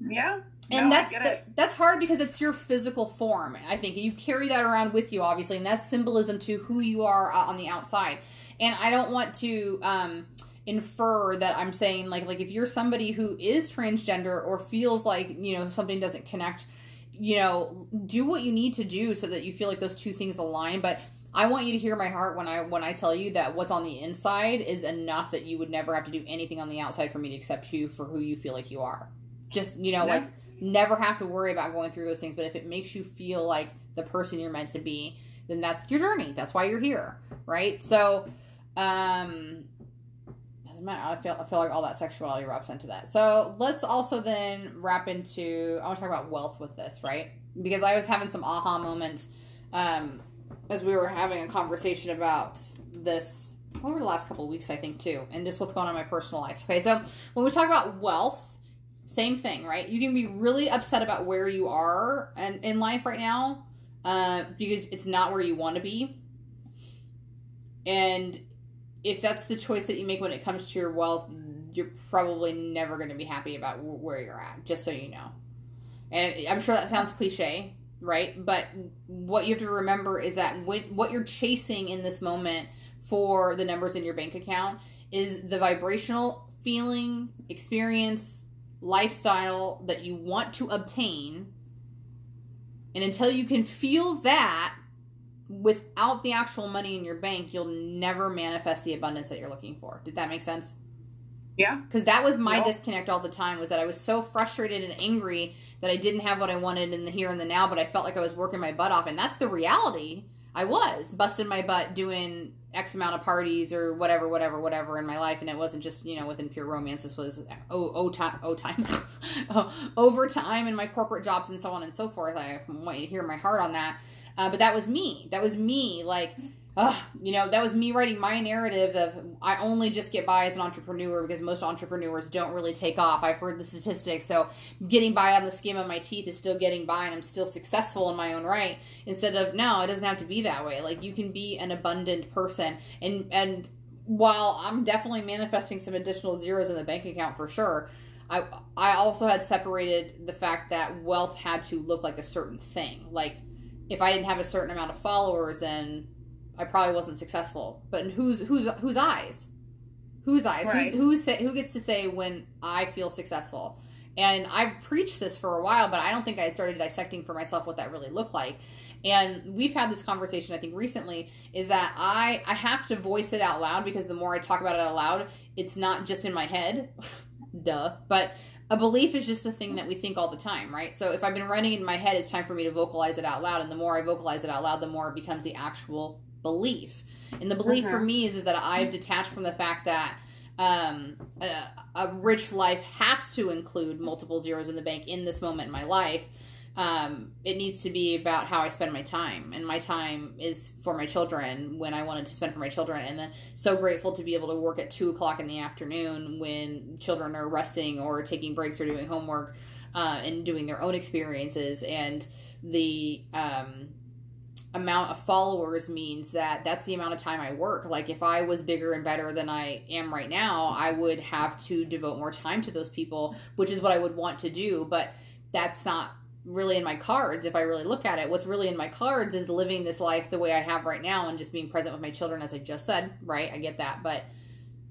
Yeah. And No, that's that's hard because it's your physical form. I think you carry that around with you, obviously, and that's symbolism to who you are uh, on the outside. And I don't want to um, infer that I'm saying like like if you're somebody who is transgender or feels like you know something doesn't connect, you know, do what you need to do so that you feel like those two things align. But I want you to hear my heart when I when I tell you that what's on the inside is enough that you would never have to do anything on the outside for me to accept you for who you feel like you are. Just you know, Yeah. like never have to worry about going through those things. But if it makes you feel like the person you're meant to be, then that's your journey. That's why you're here, right? So, um. I feel I feel like all that sexuality wraps into that. So let's also then wrap into. I want to talk about wealth with this, right? Because I was having some aha moments, um, as we were having a conversation about this over the last couple weeks, I think too, and just what's going on in my personal life. Okay, so when we talk about wealth same thing, right? You can be really upset about where you are and in life right now, uh, because it's not where you want to be. And if that's the choice that you make when it comes to your wealth, you're probably never going to be happy about where you're at. Just so you know. And I'm sure that sounds cliche, right? But what you have to remember is that what you're chasing in this moment for the numbers in your bank account is the vibrational feeling, experience, lifestyle that you want to obtain. And until you can feel that without the actual money in your bank, you'll never manifest the abundance that you're looking for. Did that make sense? Yeah. Because that was my No. disconnect all the time was that I was so frustrated and angry that I didn't have what I wanted in the here and the now, but I felt like I was working my butt off. And that's the reality. I was busting my butt doing X amount of parties or whatever, whatever, whatever in my life. And it wasn't just, you know, within pure romance. This was oh, oh time, [laughs] oh time, overtime in my corporate jobs and so on and so forth. I want you to hear my heart on that. Uh, but that was me. That was me. Like, Ugh, you know, that was me writing my narrative of I only just get by as an entrepreneur because most entrepreneurs don't really take off. I've heard the statistics, so getting by on the skin of my teeth is still getting by and I'm still successful in my own right. Instead of no, it doesn't have to be that way. Like you can be an abundant person and and while I'm definitely manifesting some additional zeros in the bank account for sure, I I also had separated the fact that wealth had to look like a certain thing. Like if I didn't have a certain amount of followers, then I probably wasn't successful. But in whose whose whose eyes? Whose eyes? Right. Who's, who's say, who gets to say when I feel successful? And I've preached this for a while, but I don't think I started dissecting for myself what that really looked like. And we've had this conversation, I think, recently, is that I I have to voice it out loud because the more I talk about it out loud, it's not just in my head, [laughs] duh. But a belief is just a thing that we think all the time, right? So if I've been running in my head, it's time for me to vocalize it out loud, and the more I vocalize it out loud, the more it becomes the actual belief. And the belief for Mhm. me is, is that I've detached from the fact that um, a, a rich life has to include multiple zeros in the bank in this moment in my life. Um, it needs to be about how I spend my time, and my time is for my children when I wanted to spend for my children, and then so grateful to be able to work at two o'clock in the afternoon when children are resting or taking breaks or doing homework uh, and doing their own experiences, and the um, amount of followers means that that's the amount of time I work. Like if I was bigger and better than I am right now, I would have to devote more time to those people, which is what I would want to do, but that's not really in my cards if I really look at it. What's really in my cards is living this life the way I have right now and just being present with my children as I just said, right? I get that, but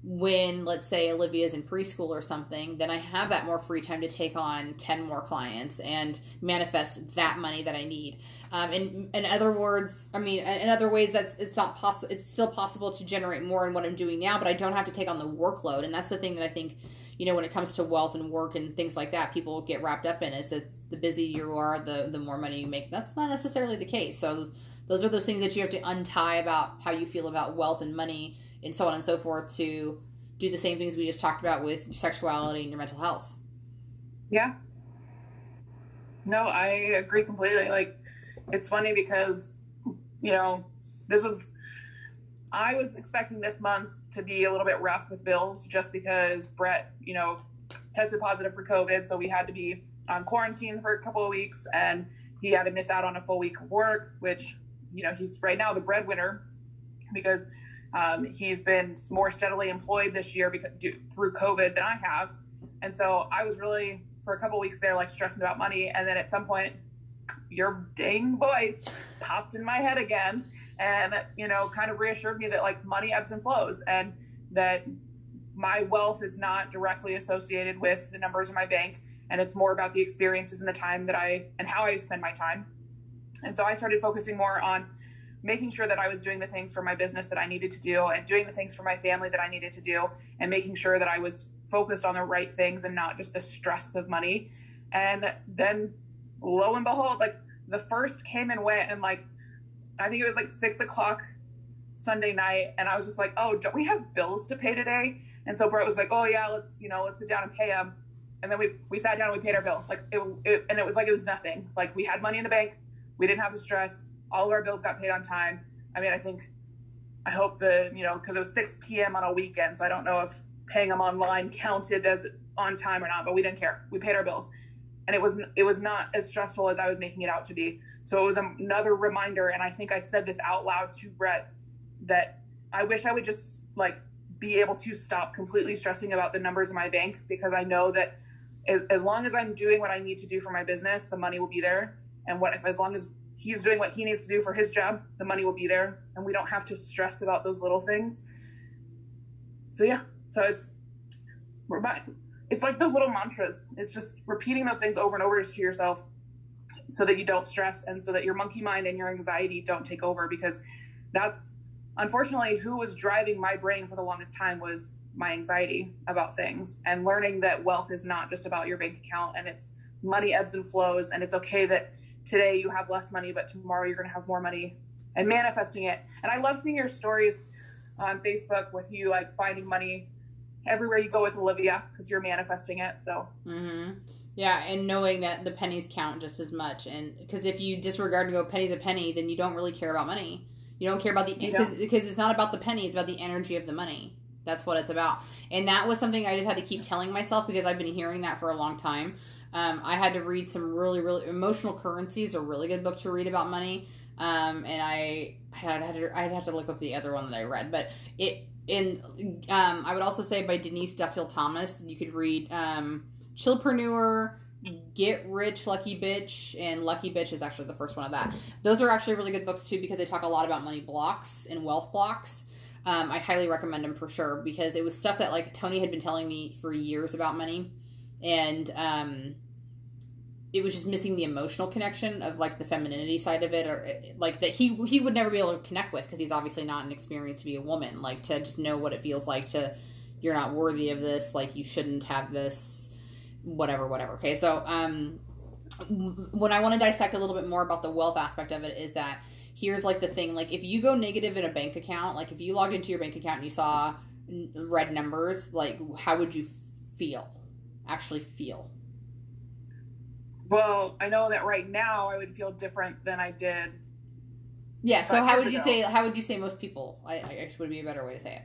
when let's say Olivia's in preschool or something, then I have that more free time to take on 10 more clients and manifest that money that I need. Um, in, in other words, I mean, in other ways, that's it's not possible. It's still possible to generate more in what I'm doing now, but I don't have to take on the workload, and that's the thing that I think, you know when it comes to wealth and work and things like that people get wrapped up in is it's the busier you are the the more money you make that's not necessarily the case so those are those things that you have to untie about how you feel about wealth and money and so on and so forth to do the same things we just talked about with sexuality and your mental health yeah no i agree completely like it's funny because you know this was I was expecting this month to be a little bit rough with bills just because Brett, you know, tested positive for COVID. So we had to be on quarantine for a couple of weeks and he had to miss out on a full week of work, which, you know, he's right now the breadwinner because um, he's been more steadily employed this year because through COVID than I have. And so I was really, for a couple weeks there, like stressing about money. And then at some point, your dang voice popped in my head again and you know kind of reassured me that like money ebbs and flows and that my wealth is not directly associated with the numbers in my bank and it's more about the experiences and the time that I and how I spend my time. And so I started focusing more on making sure that I was doing the things for my business that I needed to do and doing the things for my family that I needed to do and making sure that I was focused on the right things and not just the stress of money. And then lo and behold, like the first came and went and like I think it was like six o'clock Sunday night, and I was just like, "Oh, don't we have bills to pay today?" And so Brett was like, "Oh yeah, let's you know let's sit down and pay them." And then we we sat down and we paid our bills. Like it, it and it was like it was nothing. Like we had money in the bank, we didn't have the stress. All of our bills got paid on time. I mean, I think, I hope the you know because it was six p.m. on a weekend, so I don't know if paying them online counted as on time or not. But we didn't care. We paid our bills and it was it was not as stressful as I was making it out to be. So it was another reminder, and I think I said this out loud to Brett that I wish I would just like be able to stop completely stressing about the numbers in my bank because I know that as, as long as I'm doing what I need to do for my business, the money will be there. And what if as long as he's doing what he needs to do for his job, the money will be there, and we don't have to stress about those little things. So yeah, so it's it's like those little mantras. It's just repeating those things over and over to yourself so that you don't stress and so that your monkey mind and your anxiety don't take over because that's unfortunately who was driving my brain for the longest time was my anxiety about things and learning that wealth is not just about your bank account and it's money ebbs and flows and it's okay that today you have less money but tomorrow you're going to have more money and manifesting it and i love seeing your stories on facebook with you like finding money everywhere you go with Olivia because you're manifesting it. So. Mm-hmm. Yeah, and knowing that the pennies count just as much, and because if you disregard to go pennies a penny, then you don't really care about money. You don't care about the because it's not about the penny; it's about the energy of the money. That's what it's about. And that was something I just had to keep telling myself because I've been hearing that for a long time. Um, I had to read some really, really emotional currencies, a really good book to read about money. Um, and I had, had to, I'd have to look up the other one that I read, but it in um, I would also say by Denise Duffield Thomas. You could read um, Chillpreneur, Get Rich Lucky Bitch, and Lucky Bitch is actually the first one of that. Those are actually really good books too because they talk a lot about money blocks and wealth blocks. Um, I highly recommend them for sure because it was stuff that like Tony had been telling me for years about money, and um, it was just missing the emotional connection of like the femininity side of it or like that he he would never be able to connect with because he's obviously not an experience to be a woman. Like to just know what it feels like to you're not worthy of this. Like you shouldn't have this. Whatever whatever. Okay so um when i want to dissect a little bit more about the wealth aspect of it is that here's like the thing. Like if you go negative in a bank account like if you logged into your bank account and you saw red numbers like how would you feel actually feel well, I know that right now I would feel different than I did. Yeah. So how would you ago. say? How would you say most people? I, I guess would be a better way to say it.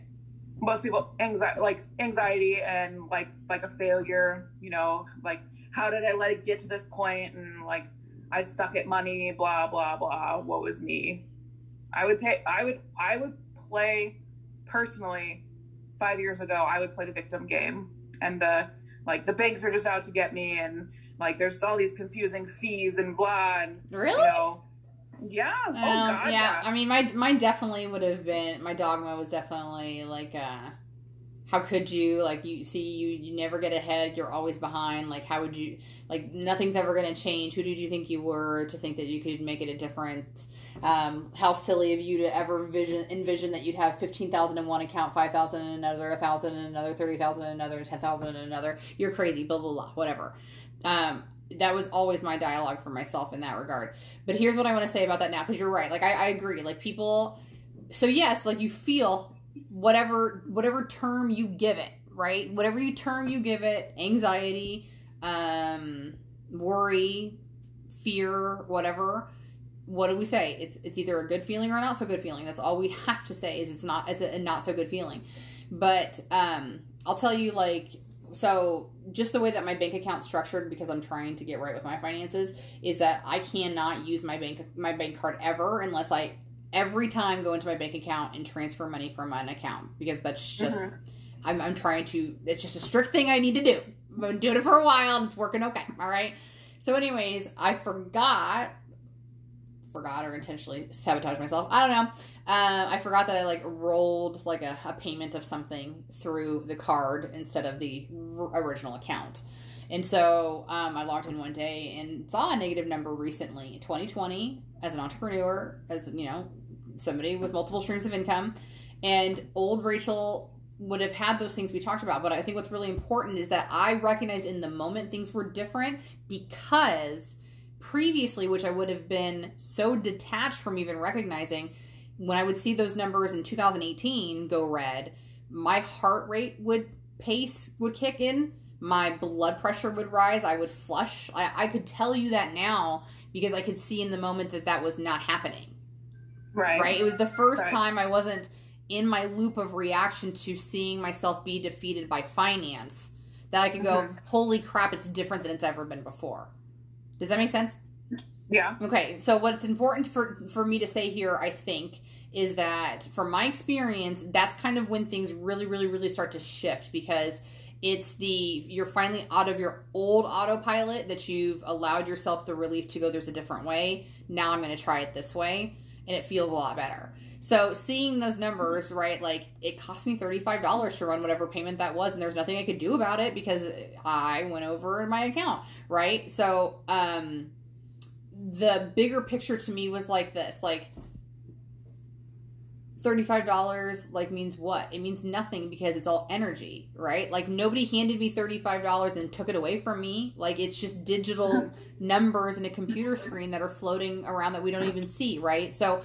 Most people anxiety, like anxiety, and like like a failure. You know, like how did I let it get to this point? And like I suck at money. Blah blah blah. What was me? I would pay. I would. I would play personally. Five years ago, I would play the victim game, and the like the banks are just out to get me, and like there's all these confusing fees and blah and really you know, yeah um, oh god yeah. yeah. i mean my mine definitely would have been my dogma was definitely like uh how could you like you see you you never get ahead you're always behind like how would you like nothing's ever going to change. Who did you think you were to think that you could make it a difference um, how silly of you to ever vision envision that you'd have 15000 in one account 5000 in another 1000 in another 30000 in another 10000 in another. You're crazy blah blah blah whatever. Um, that was always my dialogue for myself in that regard. But here's what i want to say about that now because you're right. Like I, I agree. Like people so yes like you feel whatever whatever term you give it right? Whatever you term you give it anxiety um worry fear whatever what do we say? It's it's either a good feeling or a not so good feeling. That's all we have to say is it's not it's a not so good feeling. But um i'll tell you like so just the way that my bank account's structured because i'm trying to get right with my finances is that i cannot use my bank my bank card ever unless i every time go into my bank account and transfer money from an account because that's just mm-hmm. I'm, I'm trying to it's just a strict thing i need to do i've been doing it for a while and it's working okay all right so anyways i forgot forgot or intentionally sabotaged myself i don't know uh, i forgot that i like rolled like a, a payment of something through the card instead of the r- original account and so um, I logged in one day and saw a negative number recently. 2020, as an entrepreneur, as you know, somebody with multiple streams of income. And old Rachel would have had those things we talked about. But I think what's really important is that I recognized in the moment things were different because previously, which I would have been so detached from even recognizing, when I would see those numbers in 2018 go red, my heart rate would pace would kick in, my blood pressure would rise, I would flush. I, I could tell you that now because I could see in the moment that that was not happening. Right. Right. It was the first right. time I wasn't in my loop of reaction to seeing myself be defeated by finance that I could go, mm-hmm. holy crap, it's different than it's ever been before. Does that make sense? Yeah. Okay. So what's important for for me to say here, I think, is that from my experience, that's kind of when things really, really, really start to shift because it's the you're finally out of your old autopilot that you've allowed yourself the relief to go there's a different way. Now I'm going to try it this way and it feels a lot better. So seeing those numbers, right? Like it cost me $35 to run whatever payment that was and there's nothing I could do about it because I went over in my account, right? So um the bigger picture to me was like this, like $35 like means what? It means nothing because it's all energy, right? Like nobody handed me $35 and took it away from me. Like it's just digital [laughs] numbers in a computer screen that are floating around that we don't even see, right? So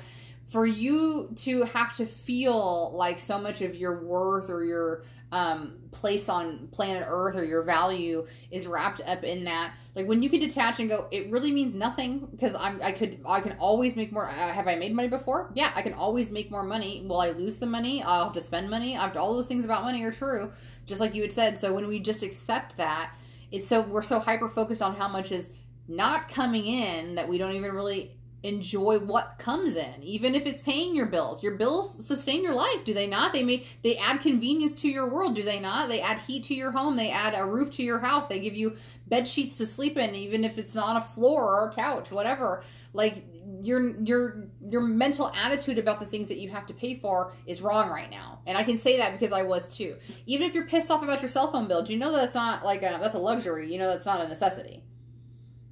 for you to have to feel like so much of your worth or your um, place on planet Earth or your value is wrapped up in that. Like when you can detach and go, it really means nothing because I'm I could I can always make more. Uh, have I made money before? Yeah, I can always make more money. Will I lose some money? I'll have to spend money. I've, all those things about money are true, just like you had said. So when we just accept that, it's so we're so hyper focused on how much is not coming in that we don't even really enjoy what comes in even if it's paying your bills. Your bills sustain your life do they not? They make they add convenience to your world do they not? They add heat to your home they add a roof to your house they give you bed sheets to sleep in even if it's not a floor or a couch whatever. Like your your your mental attitude about the things that you have to pay for is wrong right now. And i can say that because i was too. Even if you're pissed off about your cell phone bill do you know that that's not like a that's a luxury you know that's not a necessity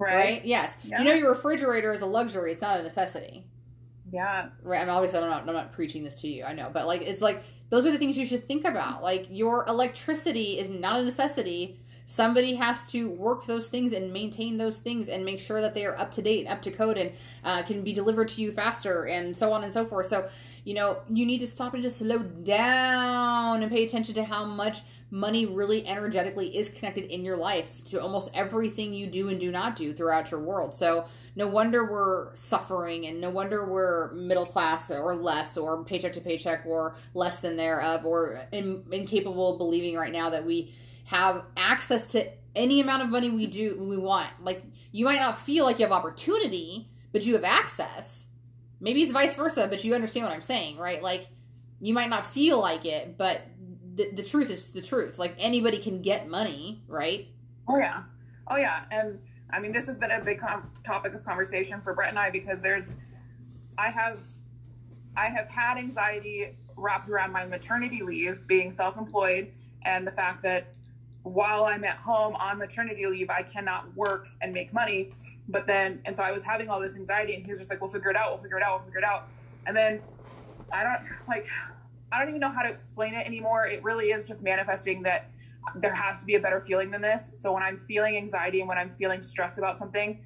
Right. right? Yes. Yeah. Do you know your refrigerator is a luxury? It's not a necessity. Yes. Right. I'm obviously I'm not I'm not preaching this to you. I know, but like it's like those are the things you should think about. Like your electricity is not a necessity. Somebody has to work those things and maintain those things and make sure that they are up to date, up to code, and uh, can be delivered to you faster, and so on and so forth. So, you know, you need to stop and just slow down and pay attention to how much money really energetically is connected in your life to almost everything you do and do not do throughout your world. So no wonder we're suffering and no wonder we're middle class or less or paycheck to paycheck or less than thereof or in, incapable of believing right now that we have access to any amount of money we do we want. Like you might not feel like you have opportunity, but you have access. Maybe it's vice versa, but you understand what I'm saying, right? Like you might not feel like it, but the, the truth is the truth. Like anybody can get money, right? Oh yeah, oh yeah, and I mean this has been a big com- topic of conversation for Brett and I because there's, I have, I have had anxiety wrapped around my maternity leave, being self employed, and the fact that while I'm at home on maternity leave, I cannot work and make money. But then, and so I was having all this anxiety, and he was just like, we'll figure it out, we'll figure it out, we'll figure it out. And then I don't [laughs] like, I don't even know how to explain it anymore. It really is just manifesting that there has to be a better feeling than this. So when I'm feeling anxiety and when I'm feeling stressed about something,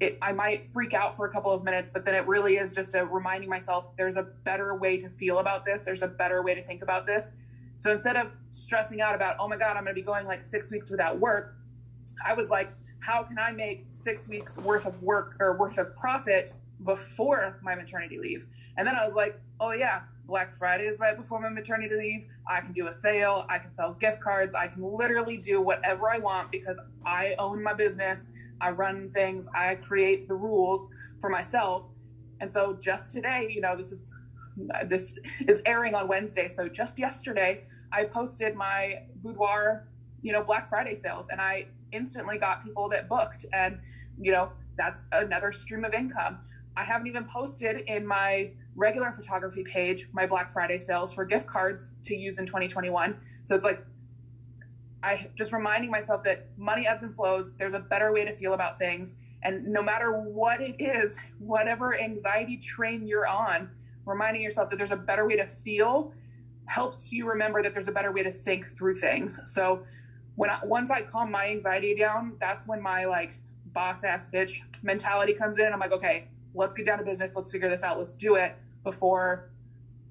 it, I might freak out for a couple of minutes, but then it really is just a reminding myself there's a better way to feel about this. There's a better way to think about this. So instead of stressing out about, oh my God, I'm going to be going like six weeks without work, I was like, how can I make six weeks worth of work or worth of profit before my maternity leave? And then I was like, oh yeah, Black Friday is right before my maternity leave. I can do a sale. I can sell gift cards. I can literally do whatever I want because I own my business. I run things. I create the rules for myself. And so just today, you know, this is this is airing on Wednesday. So just yesterday, I posted my boudoir, you know, Black Friday sales, and I instantly got people that booked, and you know, that's another stream of income. I haven't even posted in my regular photography page my Black Friday sales for gift cards to use in 2021. So it's like I just reminding myself that money ebbs and flows. There's a better way to feel about things. And no matter what it is, whatever anxiety train you're on, reminding yourself that there's a better way to feel helps you remember that there's a better way to think through things. So when I, once I calm my anxiety down, that's when my like boss ass bitch mentality comes in. I'm like, okay, let's get down to business. Let's figure this out. Let's do it before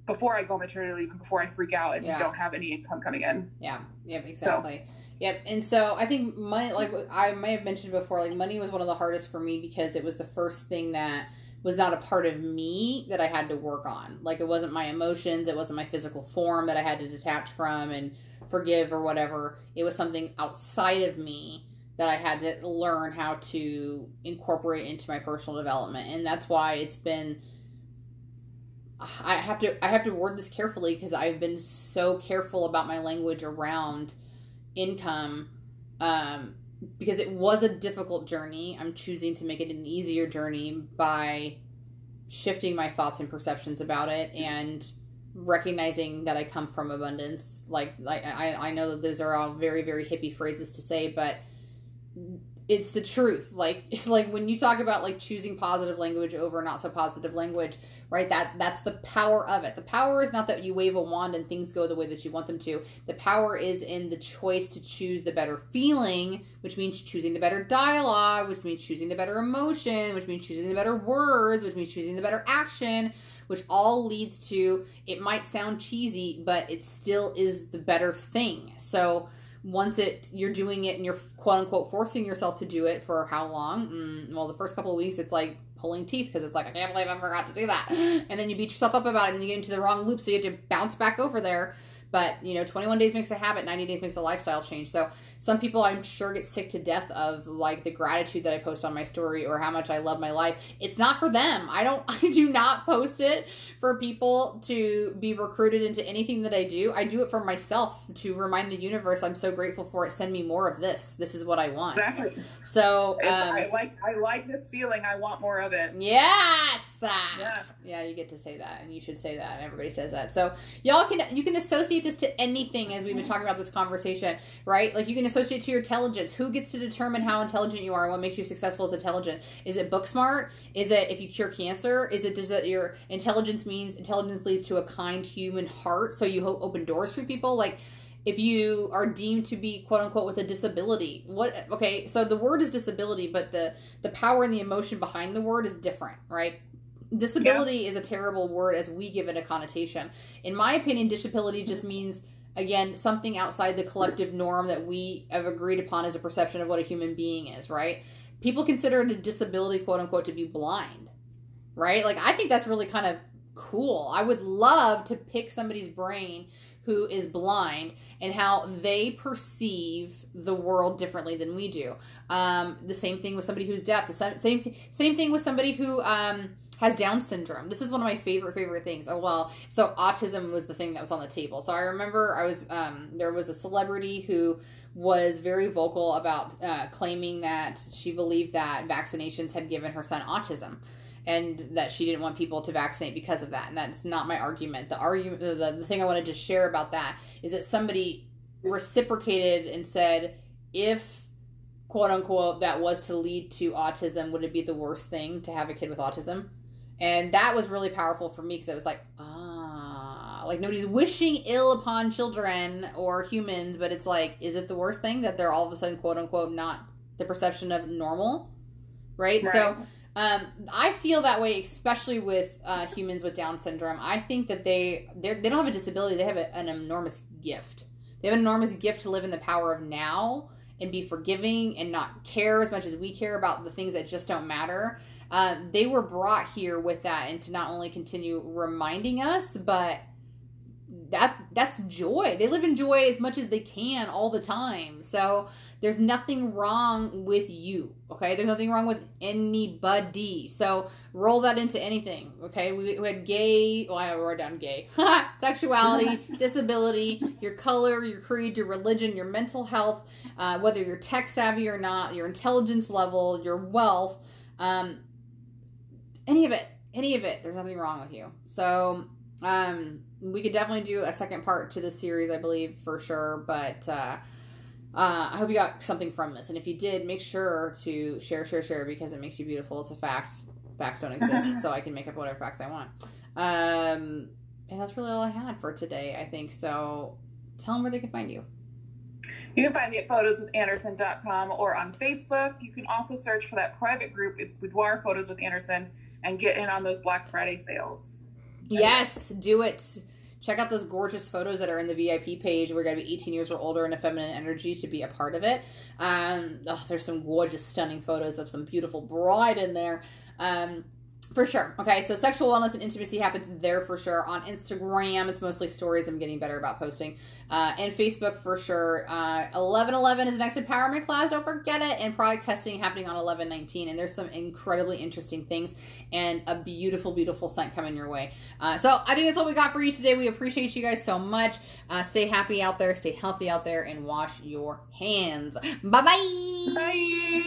before I go maternity leave and before I freak out and yeah. don't have any income coming in. Yeah. Yep. Exactly. So, Yep. And so I think money, like I may have mentioned before, like money was one of the hardest for me because it was the first thing that was not a part of me that I had to work on. Like it wasn't my emotions, it wasn't my physical form that I had to detach from and forgive or whatever. It was something outside of me that I had to learn how to incorporate into my personal development. And that's why it's been I have to I have to word this carefully because I've been so careful about my language around income um because it was a difficult journey, I'm choosing to make it an easier journey by shifting my thoughts and perceptions about it and recognizing that I come from abundance. Like, like I, I know that those are all very, very hippie phrases to say, but it's the truth. Like [laughs] like when you talk about like choosing positive language over not so positive language, right? That that's the power of it. The power is not that you wave a wand and things go the way that you want them to. The power is in the choice to choose the better feeling, which means choosing the better dialogue, which means choosing the better emotion, which means choosing the better words, which means choosing the better action, which all leads to it might sound cheesy, but it still is the better thing. So once it you're doing it and you're quote unquote forcing yourself to do it for how long? Mm, well, the first couple of weeks it's like pulling teeth because it's like I can't believe I forgot to do that, and then you beat yourself up about it, and then you get into the wrong loop, so you have to bounce back over there. But you know, 21 days makes a habit, 90 days makes a lifestyle change. So some people I'm sure get sick to death of like the gratitude that I post on my story or how much I love my life. It's not for them. I don't [laughs] I do not post it for people to be recruited into anything that I do. I do it for myself to remind the universe I'm so grateful for it. Send me more of this. This is what I want. Exactly. So um, I like I like this feeling. I want more of it. Yes. Yeah. Yeah, you get to say that and you should say that and everybody says that. So y'all can you can associate this to anything as we've been talking about this conversation, right? Like you can associate to your intelligence. Who gets to determine how intelligent you are and what makes you successful as intelligent? Is it book smart? Is it if you cure cancer? Is it does that your intelligence means intelligence leads to a kind human heart, so you hope open doors for people? Like if you are deemed to be quote unquote with a disability what okay so the word is disability but the the power and the emotion behind the word is different right disability yeah. is a terrible word as we give it a connotation in my opinion disability just means again something outside the collective norm that we have agreed upon as a perception of what a human being is right? People consider it a disability quote unquote to be blind right? Like i think that's really kind of cool. I would love to pick somebody's brain who is blind and how they perceive the world differently than we do. Um, the same thing with somebody who's deaf the same same, same thing with somebody who um, has Down syndrome. This is one of my favorite favorite things. Oh well, so autism was the thing that was on the table. So I remember I was um, there was a celebrity who was very vocal about uh, claiming that she believed that vaccinations had given her son autism. and that she didn't want people to vaccinate because of that. And that's not my argument. The argument, the, the thing I wanted to share about that is that somebody reciprocated and said, if quote unquote that was to lead to autism, would it be the worst thing to have a kid with autism? And that was really powerful for me because it was like, ah, like nobody's wishing ill upon children or humans, but it's like, is it the worst thing that they're all of a sudden quote unquote not the perception of normal? Right? Right. So um, I feel that way, especially with uh, humans with Down syndrome. I think that they they're- don't have a disability; they have a, an enormous gift. They have an enormous gift to live in the power of now and be forgiving and not care as much as we care about the things that just don't matter. Uh, they were brought here with that, and to not only continue reminding us, but that that's joy. They live in joy as much as they can all the time. So there's nothing wrong with you. Okay, there's nothing wrong with anybody. So roll that into anything. Okay, we, we had gay. Well, I wrote down gay. [laughs] Sexuality, [laughs] disability, your color, your creed, your religion, your mental health, uh, whether you're tech savvy or not, your intelligence level, your wealth, um, any of it, any of it. There's nothing wrong with you. So um, we could definitely do a second part to this series, I believe for sure. But uh, uh, I hope you got something from this, and if you did, make sure to share, share, share because it makes you beautiful. It's a fact. Facts don't exist, [laughs] so I can make up whatever facts I want. Um, and that's really all I had for today. I think so. Tell them where they can find you. You can find me at photoswithanderson.com or on Facebook. You can also search for that private group. It's Boudoir Photos with Anderson and get in on those Black Friday sales. Yes, do it. Check out those gorgeous photos that are in the VIP page. We're going to be 18 years or older and a feminine energy to be a part of it. Um, oh, there's some gorgeous, stunning photos of some beautiful bride in there. Um, for sure. Okay, so sexual wellness and intimacy happens there for sure. On Instagram, it's mostly stories. I'm getting better about posting. Uh, and Facebook for sure. Uh, 1111 is next empowerment class. Don't forget it. And product testing happening on 1119. And there's some incredibly interesting things and a beautiful, beautiful scent coming your way. Uh, so I think that's all we got for you today. We appreciate you guys so much. Uh, stay happy out there, stay healthy out there, and wash your hands. Bye-bye. Bye.